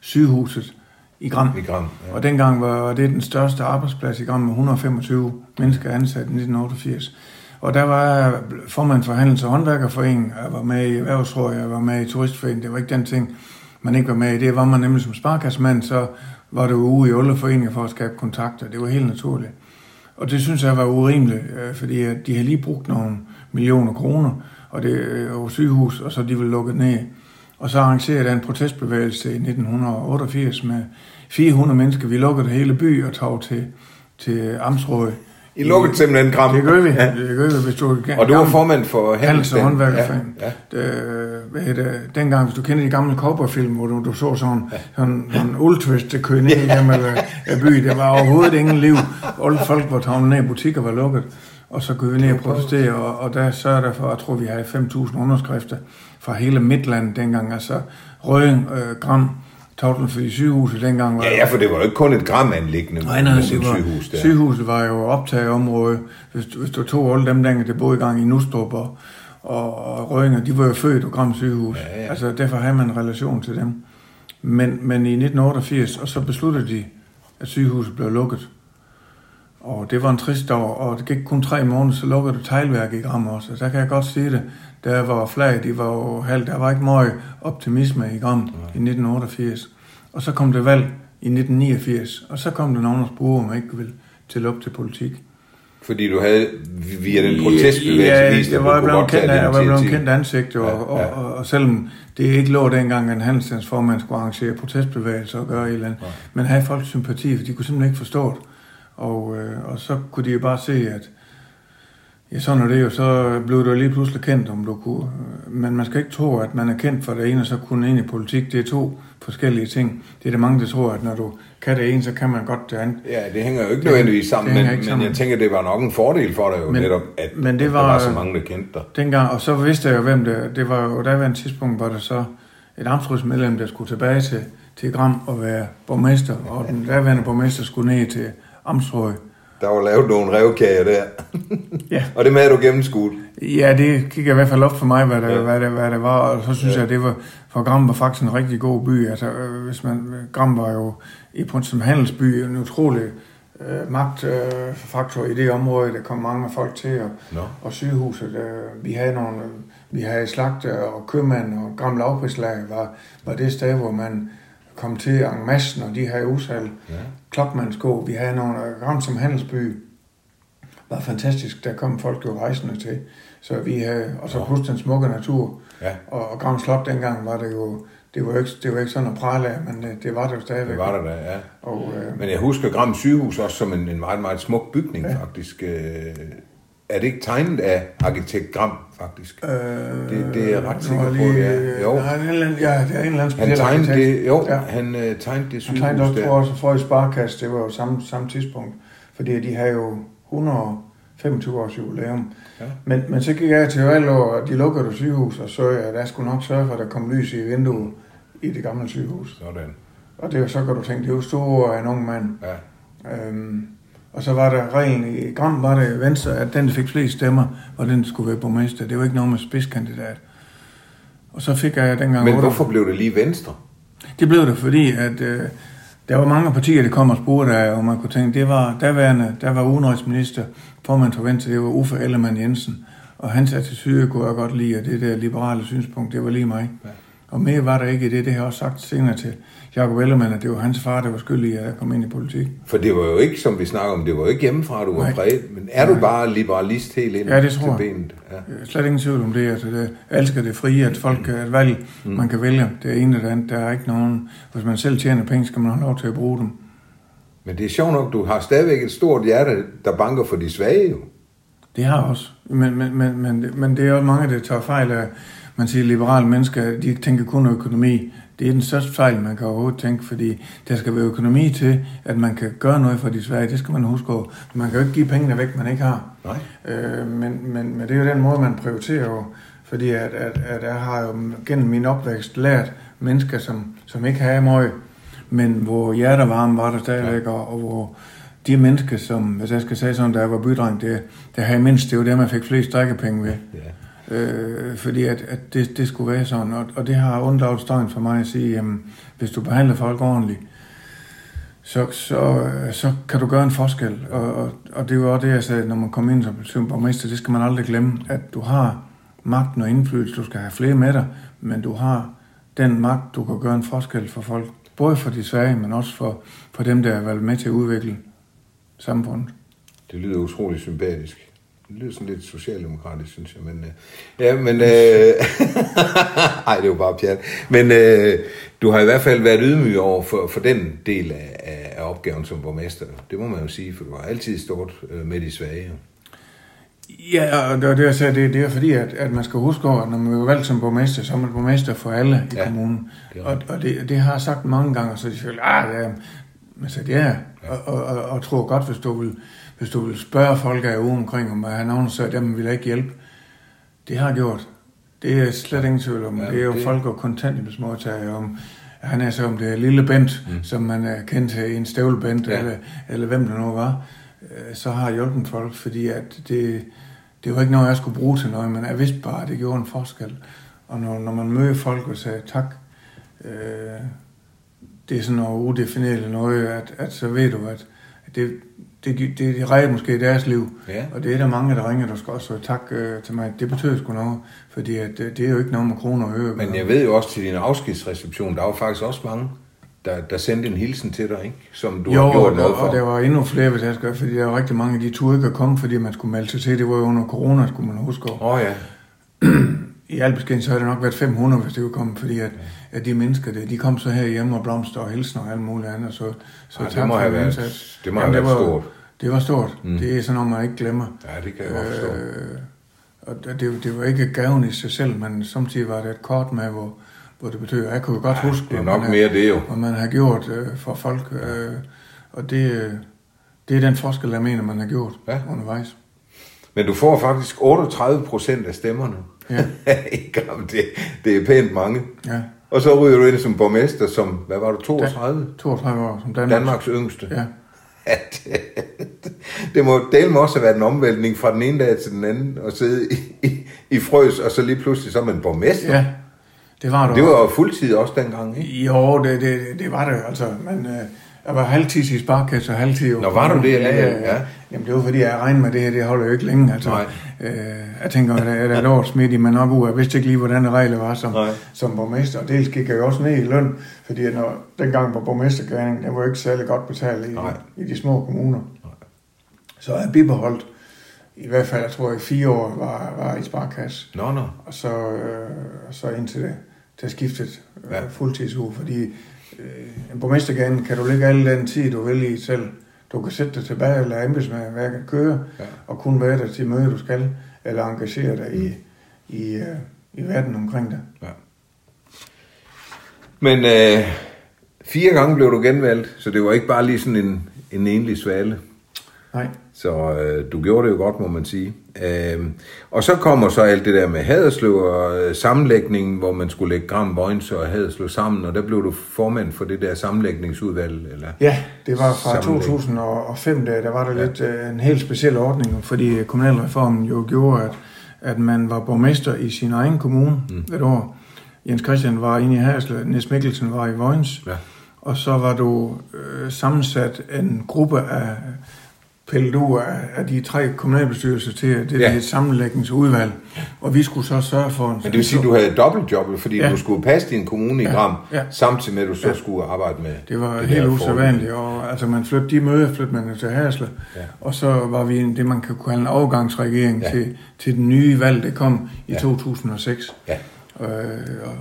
S2: sygehuset i Gram.
S1: I Gram, ja.
S2: Og dengang var det den største arbejdsplads i Gram med 125 mennesker ansat i 1988. Og der var jeg formand for Handels- og Håndværkerforeningen, jeg var med i Erhvervsrådet, jeg var med i Turistforeningen, det var ikke den ting, man ikke var med i. Det var man nemlig som sparkassemand, så var det ude i alle foreninger for at skabe kontakter. Det var helt naturligt. Og det synes jeg var urimeligt, øh, fordi de har lige brugt nogle millioner kroner og det øh, var sygehus, og så de ville lukke ned. Og så arrangerede jeg en protestbevægelse i 1988 med 400 mennesker. Vi lukkede hele by og tog til, til Amtsrådet
S1: i lukkede simpelthen Gram.
S2: Det gør vi. Ja. Det gør vi, hvis du
S1: Og du var formand for
S2: Handels- og håndværkerforeningen. Ja. Ja. Det, hvad det, dengang, hvis du kender de gamle cowboyfilm, hvor du, du så sådan, ja. sådan, sådan en uldtvist, der kørte ned igennem ja. by, det var overhovedet ingen liv. Alle folk var taget ned i butikker var lukket. Og så kunne vi ned og protestere, og, og der sørgede der for, jeg tror vi havde 5.000 underskrifter fra hele Midtland dengang, altså Røding, øh, Gram, Tavlen, sygehuset dengang
S1: var... Ja, ja, for det var jo ikke kun et gramanlæggende
S2: nej, nej, det var, sygehus der. Sygehuset var jo optageområde. Hvis, hvis du tog alle dem dengang, der boede i gang i Nustrup og, og, og Rødinger, de var jo født på Gram sygehus. Ja, ja. Altså derfor havde man en relation til dem. Men, men i 1988, og så besluttede de, at sygehuset blev lukket. Og det var en trist år, og det gik kun tre måneder, så lukkede det teglværk i Gram også. Og der kan jeg godt sige det. Der var flag, de var jo halvt. Der var ikke meget optimisme i Gram i 1988. Og så kom det valg i 1989, og så kom der nogen og spurgte, om jeg ikke ville til op til politik.
S1: Fordi du havde via den protestbevægelse
S2: ja, vist, at jeg var blevet kendt, jeg var blevet kendt ansigt, og, ja, ja. Og, og, og, selvom det ikke lå dengang, at handelsstandsformand skulle arrangere protestbevægelser og gøre et eller andet, ja. men havde folk sympati, for de kunne simpelthen ikke forstå det. Og, øh, og så kunne de jo bare se, at ja, sådan er det jo, så blev du lige pludselig kendt, om du kunne. Men man skal ikke tro, at man er kendt for det ene, og så kunne ind i politik. Det er to forskellige ting. Det er det mange, der tror, at når du kan det ene, så kan man godt det andet.
S1: Ja, det hænger jo ikke nødvendigvis sammen, men, men sammen. jeg tænker, det var nok en fordel for dig jo men, netop, at, men det var, der var så mange, der kendte dig.
S2: Dengang, og så vidste jeg jo, hvem det Det var jo, der var en tidspunkt, hvor der så et amtsrådsmedlem, der skulle tilbage til, til Gram og være borgmester, og den daværende borgmester skulle ned til Amtsrådet.
S1: Der var lavet nogle revkager der. ja. og det med, at du gennemskudt.
S2: Ja, det gik i hvert fald op for mig, hvad det, ja. hvad det, hvad det var. Og så synes ja. jeg, at det var, for Gram var faktisk en rigtig god by. Altså, øh, hvis man, Gram var jo i som handelsby en utrolig øh, magtfaktor øh, i det område. Der kom mange folk til, og, no. og sygehuset. Øh, vi havde nogle, vi havde slagter og købmand, og Gram Lavprislag var, var det sted, hvor man kom til en masse, når de havde udsalg. Ja. Klokmandsko, vi havde nogle ram som handelsby. var fantastisk, der kom folk jo rejsende til. Så vi havde, og så ja. plus den smukke natur. Ja. Og, og Gram Slot dengang var det jo, det var, ikke, det var ikke sådan at prale af, men det, det var det jo stadigvæk.
S1: Det var det da, ja. Og, øh, men jeg husker Gram sygehus også som en, en meget, meget smuk bygning ja. faktisk. Øh, er det ikke tegnet af arkitekt Gram, faktisk? Øh, det, det er jeg ret sikker på, ja. Jo.
S2: Nej, en, ja, det er en eller anden
S1: speciel han arkitekt. Det, jo, ja. han uh, tegnede det
S2: sygehus Han tegnede også, for i Sparkast, det var jo samme, samme tidspunkt. Fordi de har jo 125 års jubilæum. Ja. Men, men så gik jeg til valg, og de lukkede det sygehus, og så jeg, der skulle nok sørge for, at der kom lys i vinduet i det gamle sygehus.
S1: Sådan.
S2: Og det, så kan du tænke, det er jo store af en ung mand. Ja. Øhm, og så var der ren i Gram, var det Venstre, at den, der fik flest stemmer, og den skulle være borgmester. Det var ikke noget med spidskandidat. Og så fik jeg dengang...
S1: Men hvorfor blev det lige Venstre?
S2: Det blev det, fordi at, øh, der var mange partier, der kom og spurgte af, og man kunne tænke, det var daværende, der var udenrigsminister, formand for Venstre, det var Uffe Ellemann Jensen. Og hans attitude kunne jeg godt lide, og det der liberale synspunkt, det var lige mig. Ja. Og mere var der ikke i det, det har jeg også sagt senere til Jacob Ellemann, at det var hans far, der var skyldig at jeg kom ind i politik.
S1: For det var jo ikke, som vi snakker om, det var jo ikke hjemmefra, du var Nej. præget, men er Nej. du bare liberalist helt ind
S2: ja, det tror til benet? Ja. Jeg er slet ingen tvivl om det. Altså, det jeg elsker det frie, at folk kan et valg, mm. man kan vælge. Det er ene eller andet. Der er ikke nogen... Hvis man selv tjener penge, skal man have lov til at bruge dem.
S1: Men det er sjovt nok, du har stadigvæk et stort hjerte, der banker for de svage jo.
S2: Det har også. Men, men, men, men, men det er også mange, der tager fejl af, man siger, liberale mennesker, de tænker kun økonomi. Det er den største fejl, man kan overhovedet tænke, fordi der skal være økonomi til, at man kan gøre noget for de svære. Det skal man huske på. Man kan jo ikke give pengene væk, man ikke har.
S1: Nej.
S2: Øh, men, men, men det er jo den måde, man prioriterer jo. Fordi at, at, at jeg har jo gennem min opvækst lært mennesker, som, som ikke har meget, men hvor hjertevarme var der stadigvæk, ja. og, og hvor de mennesker, som, hvis jeg skal sige sådan, da jeg var bydreng, det, det har jeg mindst, det var det, man fik flest drikkepenge ved. Ja øh, fordi at, at det, det skulle være sådan, og, og det har undlaget støjen for mig at sige, jamen, hvis du behandler folk ordentligt, så, så, så kan du gøre en forskel. Og, og, og det var også det, jeg sagde, når man kommer ind som borgmester, det skal man aldrig glemme, at du har magten og indflydelse, du skal have flere med dig, men du har den magt, du kan gøre en forskel for folk. Både for de svage, men også for, for dem, der er været med til at udvikle samfundet.
S1: Det lyder utrolig sympatisk. Det lyder sådan lidt socialdemokratisk, synes jeg. Men, øh, ja, men... Øh, ej, det er jo bare pjat. Men øh, du har i hvert fald været ydmyg over for, for den del af, af, opgaven som borgmester. Det må man jo sige, for du har altid stået øh, med de svage.
S2: Ja, og det, det, jeg sagde, det, det er fordi, at, at man skal huske over, at når man er valgt som borgmester, så er man borgmester for alle i ja, kommunen. Det og, og det, det har jeg sagt mange gange, så de føler, ah, ja, men så det er, ja. og, og, og, og tror godt, hvis du vil, hvis du vil spørge folk af ude omkring, om have nogen, så dem vil ikke hjælpe. Det har jeg gjort. Det er slet ingen tvivl om. Ja, det er jo det... folk og kontanthjælpsmodtagere om, han er så om det er lille Bent, mm. som man er kendt til en stævlebent, ja. eller, eller hvem det nu var, øh, så har jeg hjulpet folk, fordi at det, det var ikke noget, jeg skulle bruge til noget, men jeg vidste bare, at det gjorde en forskel. Og når, når man møder folk og siger tak, øh, det er sådan noget udefineret noget, at, at så ved du, at det, det, det, det redder måske deres liv. Ja. Og det er der mange, der ringer, der skal også tak øh, til mig. Det betyder sgu noget, fordi at, det, det er jo ikke noget med kroner og øre.
S1: Men jeg ved jo også til din afskedsreception, der var faktisk også mange, der, der sendte en hilsen til dig, ikke? som du
S2: jo,
S1: har gjort
S2: noget for. og der var endnu flere, hvis jeg skal, fordi der var rigtig mange af de turde ikke at komme, fordi man skulle melde sig til. Det var jo under corona, skulle man huske.
S1: Åh oh, ja.
S2: I Albesken, så har det nok været 500, hvis det kunne komme, fordi at, at de mennesker, det, de kom så her hjemme og blomster og hilsen og alt muligt andet. Så, så
S1: Ej, det må have været, det må Jamen, have været det var, stort.
S2: Det var stort. Mm. Det er sådan noget, man ikke glemmer.
S1: Ja, det kan jeg forstå. Øh,
S2: og det, det var ikke gaven i sig selv, men samtidig var det et kort med, hvor, hvor det betyder, jeg kunne godt ja, huske,
S1: det er nok mere det jo.
S2: hvad man har gjort øh, for folk. Øh, og det, det er den forskel, jeg mener, man har gjort ja. undervejs.
S1: Men du får faktisk 38 procent af stemmerne. Ja. det, det er pænt mange. Ja. Og så ryger du ind som borgmester, som, hvad var du, 32?
S2: 32 år, som
S1: Danmarks, Danmarks yngste.
S2: Ja.
S1: At, det må dele også have været en omvæltning fra den ene dag til den anden, og sidde i, i, i frøs, og så lige pludselig som en borgmester.
S2: Ja, det var
S1: du. Det var jo fuldtid også dengang,
S2: ikke? Jo, det, det, det var det, altså, men øh, jeg var halvtid i sparkasse og halvtid...
S1: Nå, var du det alligevel? Ja, ja,
S2: ja. Jamen, det var fordi, jeg regnede med det her, det holder jo ikke længe. Altså, Nej. Øh, jeg tænker, at det er et år smidt i, ud. Jeg vidste ikke lige, hvordan reglerne var som, som borgmester. Og dels gik jeg jo også ned i løn, fordi når, dengang var borgmestergærningen, det var ikke særlig godt betalt i, i de små kommuner. Nej. Så jeg bibeholdt i hvert fald, jeg tror, i fire år var, var i sparkasse.
S1: Nå, nå.
S2: Og så, øh, så indtil det, det skiftet øh, ja. fuldtidsuge, fordi en borgmestergærning kan du lægge alle den tid, du vil i selv. Du kan sætte dig tilbage og lade embedsmærket køre, ja. og kun være der til møde, du skal, eller engagere dig i, i, uh, i verden omkring dig. Ja.
S1: Men øh, fire gange blev du genvalgt, så det var ikke bare lige sådan en, en enlig svale.
S2: Nej.
S1: Så øh, du gjorde det jo godt, må man sige. Øh, og så kommer så alt det der med Haderslev og øh, sammenlægningen, hvor man skulle lægge Gram, Vojens og Haderslev sammen, og der blev du formand for det der sammenlægningsudvalg? Eller
S2: ja, det var fra 2005, der, der var der ja. lidt øh, en helt speciel ordning, fordi kommunalreformen jo gjorde, at, at man var borgmester i sin egen kommune mm. et år. Jens Christian var inde i Haderslev, Niels Mikkelsen var i Vojens, ja. og så var du øh, sammensat en gruppe af pillet ud af, de tre kommunalbestyrelser til det ja. et sammenlægningsudvalg. Og vi skulle så sørge for... En,
S1: Men det vil sige, at du havde dobbeltjobbet, fordi ja. du skulle passe din kommune i ja. Gram, ja. samtidig med, at du så ja. skulle arbejde med
S2: Det var det helt usædvanligt, og altså man flyttede de møder, flyttede man til Hasle, ja. og så var vi en, det, man kan kalde en overgangsregering ja. til, til den nye valg, der kom i ja. 2006. Ja. Øh,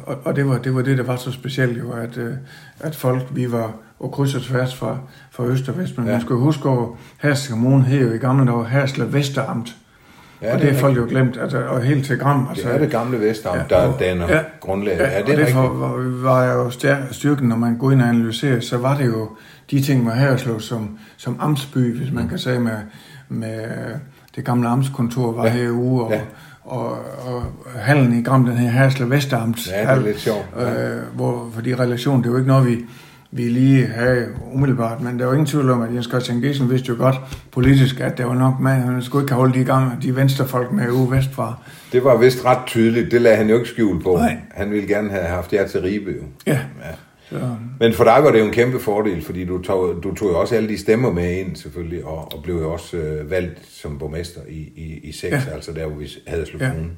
S2: og, og det, var, det var det, der var så specielt jo, at, øh, at folk, vi var og kryds og tværs fra, fra øst og vest. Men ja. man skal huske, at Hersted Kommune hed jo i gamle dage Hersted Vesteramt. Ja, og det, er folk jo glemt, altså, og helt til Gram.
S1: Altså, det er det gamle Vesteramt, ja, der danner ja, grundlaget.
S2: Ja, ja, det og derfor var, var jeg jo styrken, når man går ind og analyserer, så var det jo de ting med Herslev som, som amtsby, hvis man mm. kan sige med, med det gamle amtskontor var ja. herude, og, ja. Og, og hallen i Gram, den her Herslev Vesteramt.
S1: Ja, det er lidt sjovt.
S2: Ja. Øh, hvor, fordi relation, det er jo ikke noget, vi vi lige have umiddelbart, men der var ingen tvivl om, at Jens Christian Gesen vidste jo godt politisk, at der var nok med, han skulle ikke have holdt de gang, de venstrefolk med ude vestfra.
S1: Det var vist ret tydeligt, det lagde han jo ikke skjul på. Nej. Han ville gerne have haft jer til Ribe jo.
S2: Ja. ja.
S1: Men for dig var det jo en kæmpe fordel, fordi du tog, du tog jo også alle de stemmer med ind selvfølgelig, og, og blev jo også øh, valgt som borgmester i, i, i 6, ja. altså der hvor vi havde slået ja. Kommune.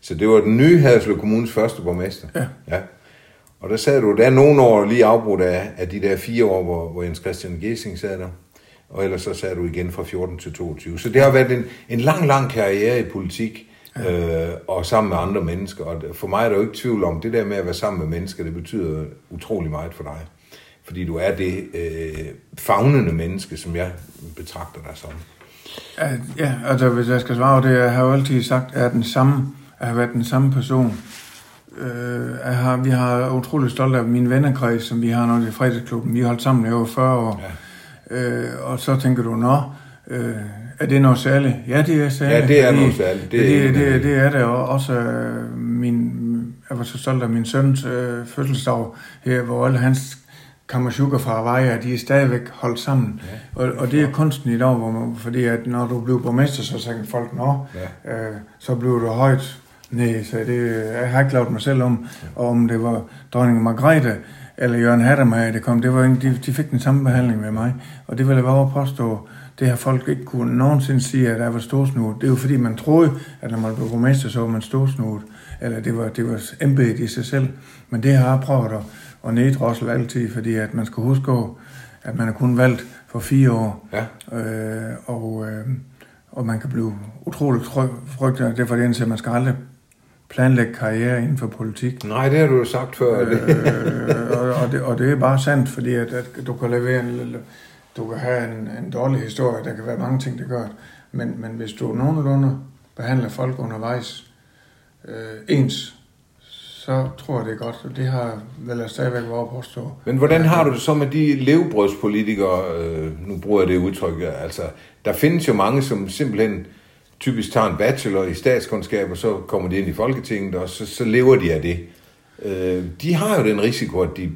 S1: Så det var den nye Haderslev Kommunes første borgmester.
S2: Ja.
S1: ja. Og der sad du, der er nogle år lige afbrudt af, af de der fire år, hvor, hvor Jens Christian Gessing sad der. Og ellers så sad du igen fra 14 til 22. Så det har været en, en lang, lang karriere i politik, ja. øh, og sammen med andre mennesker. Og for mig er der jo ikke tvivl om, det der med at være sammen med mennesker, det betyder utrolig meget for dig. Fordi du er det øh, fagnende menneske, som jeg betragter dig som.
S2: Ja, altså hvis jeg skal svare det, jeg har jo altid sagt, at jeg er den samme, jeg har været den samme person. Øh, jeg har, vi har utrolig stolt af min vennekreds, som vi har når i fredagsklubben. Vi har holdt sammen i over 40 år. Ja. Øh, og så tænker du, nå, øh, er det noget særligt? Ja, det er særligt.
S1: Ja, det er noget særligt.
S2: Det, det, det, det, det er det, og også øh, min, jeg var så stolt af min søns øh, fødselsdag her, hvor alle hans Kamasuka fra Hawaii, de er stadigvæk holdt sammen. Ja, og, og det er kunsten i dag, hvor man, fordi at når du bliver borgmester, så tænker folk, nå, ja. øh, så bliver du højt. Nej, så det, jeg har ikke lavet mig selv om, og om det var dronning Margrethe eller Jørgen Hattermeier, det kom, det var, de, de fik den samme behandling med mig. Og det vil jeg bare påstå, det har folk ikke kunne nogensinde sige, at jeg var storsnudet. Det er jo fordi, man troede, at når man blev borgmester, så var man storsnudet. Eller det var, det var embedet i sig selv. Men det har jeg prøvet at, at neddrossel altid, fordi at man skal huske, at man er kun valgt for fire år. Ja. Øh, og, øh, og man kan blive utroligt frygtet. Derfor er det eneste, at man skal aldrig planlægge karriere inden for politik.
S1: Nej, det har du jo sagt før.
S2: Øh, og, og, det, og det er bare sandt, fordi at, at du kan levere en, du kan have en, en dårlig historie, der kan være mange ting, der gør men, men hvis du nogenlunde behandler folk undervejs øh, ens, så tror jeg, det er godt, og det har vel stadigvæk været påstå.
S1: Men hvordan har du det så med de levebrødspolitikere, øh, nu bruger jeg det udtryk, altså, der findes jo mange, som simpelthen typisk tager en bachelor i statskundskab, og så kommer de ind i Folketinget, og så, så lever de af det. Øh, de har jo den risiko, at de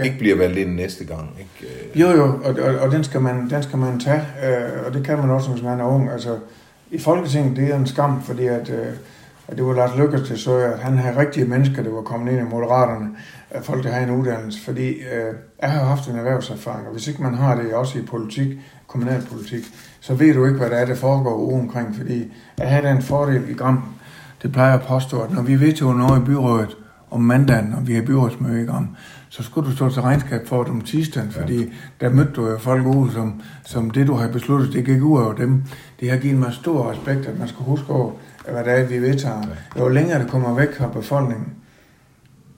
S1: ja. ikke bliver valgt ind næste gang. Ikke?
S2: Jo, jo, og, og, og den, skal man, den skal man tage, øh, og det kan man også, hvis man er ung. Altså, I Folketinget, det er en skam, fordi at, øh, at det var Lars Lykkes til så, at han havde rigtige mennesker, der var kommet ind i Moderaterne, at folk, der har en uddannelse, fordi øh, jeg har haft en erhvervserfaring, og hvis ikke man har det også i politik, kommunalpolitik, så ved du ikke, hvad der er, der foregår ude omkring, fordi jeg havde den fordel i Gram, det plejer at påstå, at når vi vedtog noget i byrådet om mandagen, når vi har byrådsmøde i Gram, så skulle du stå til regnskab for dem tirsdagen, fordi ja. der mødte du jo folk ude, som, som det, du har besluttet, det gik ud over dem. Det har givet mig stor respekt, at man skal huske over, hvad det er, vi vedtager. Ja. Jo længere det kommer væk fra befolkningen,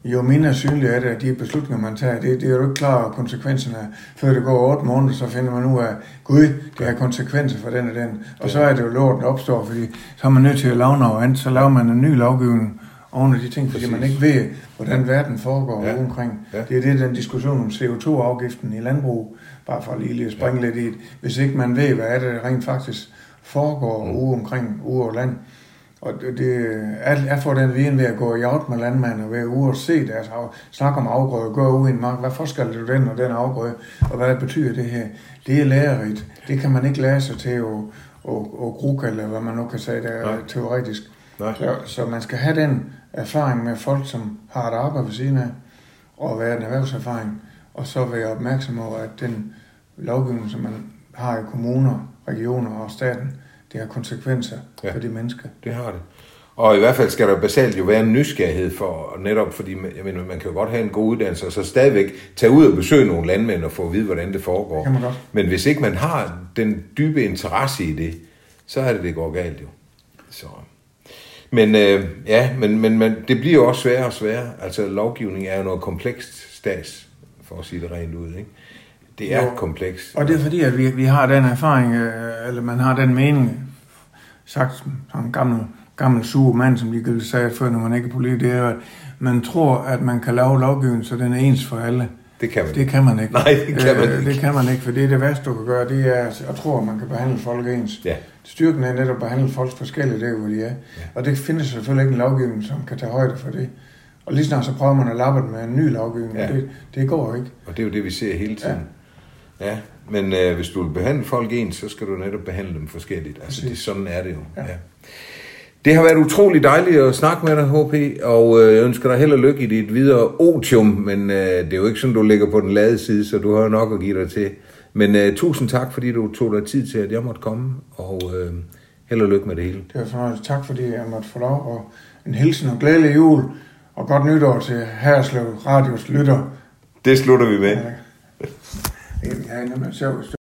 S2: jo mindre synligt er det, at de beslutninger, man tager, det, det er jo ikke klar konsekvenserne. Før det går otte måneder, så finder man ud af, gud, det har konsekvenser for den og den. Og så er det jo lort, der opstår, fordi så er man nødt til at lave noget andet. Så laver man en ny lovgivning, oven af de ting, fordi Præcis. man ikke ved, hvordan verden foregår ja. omkring. Ja. Det er det, den diskussion om CO2-afgiften i landbrug, bare for lige at springe ja. lidt i det. Hvis ikke man ved, hvad er det rent faktisk foregår mm. ude omkring, ude og land. Og det, det, jeg får den viden ved at gå i out med landmænd og være ude og se deres snakke om afgrøde, gå ud i en mark, hvad forskel du den og den afgrøde, og hvad betyder det her? Det er lærerigt. Det kan man ikke lære sig til at, at, at grukke, eller hvad man nu kan sige, der er teoretisk. Nej. Så, så man skal have den erfaring med folk, som har et arbejde ved siden af, og være en erhvervserfaring, og så være opmærksom over, at den lovgivning, som man har i kommuner, regioner og staten, det har konsekvenser ja, for de mennesker.
S1: det har det. Og i hvert fald skal der basalt jo være en nysgerrighed for, netop fordi jeg mener, man kan jo godt have en god uddannelse, og så stadigvæk tage ud og besøge nogle landmænd og få at vide, hvordan det foregår. Det
S2: kan man godt.
S1: Men hvis ikke man har den dybe interesse i det, så er det, det går galt jo. Så. Men øh, ja, men, men, men det bliver jo også sværere og sværere. Altså lovgivning er jo noget komplekst stats, for at sige det rent ud. Ikke? Det er jo. komplekst.
S2: Og det er fordi, at vi, vi har den erfaring, øh, eller man har den mening, sagt som en gammel, gammel sur mand, som de sagde før, når man ikke er politiker, det er, at man tror, at man kan lave lovgivning, så den er ens for alle.
S1: Det kan man
S2: Det kan man ikke.
S1: Nej, det kan man øh,
S2: ikke. Det kan man ikke, for det er det værste, du kan gøre. Det er at tro, at man kan behandle folk ens.
S1: Ja.
S2: Styrken er netop at behandle folk forskelligt der, hvor de er. Ja. Og det findes selvfølgelig ikke en lovgivning, som kan tage højde for det. Og lige snart så prøver man at lappe det med en ny lovgivning, ja. det, det går ikke.
S1: Og det er jo det, vi ser hele tiden. Ja, ja. men øh, hvis du vil behandle folk ens, så skal du netop behandle dem forskelligt. Altså, det, sådan er det jo. Ja. Ja. Det har været utrolig dejligt at snakke med dig, HP, og øh, jeg ønsker dig held og lykke i dit videre otium, men øh, det er jo ikke sådan, du ligger på den lade side, så du har nok at give dig til. Men uh, tusind tak, fordi du tog dig tid til, at jeg måtte komme, og uh, held og lykke med det hele.
S2: Det var fornøjelse. Tak, fordi jeg måtte få lov, og en hilsen og glædelig jul, og godt nytår til Herslev Radios lytter.
S1: Det slutter vi med.
S2: Ja, det er nemlig sjovt.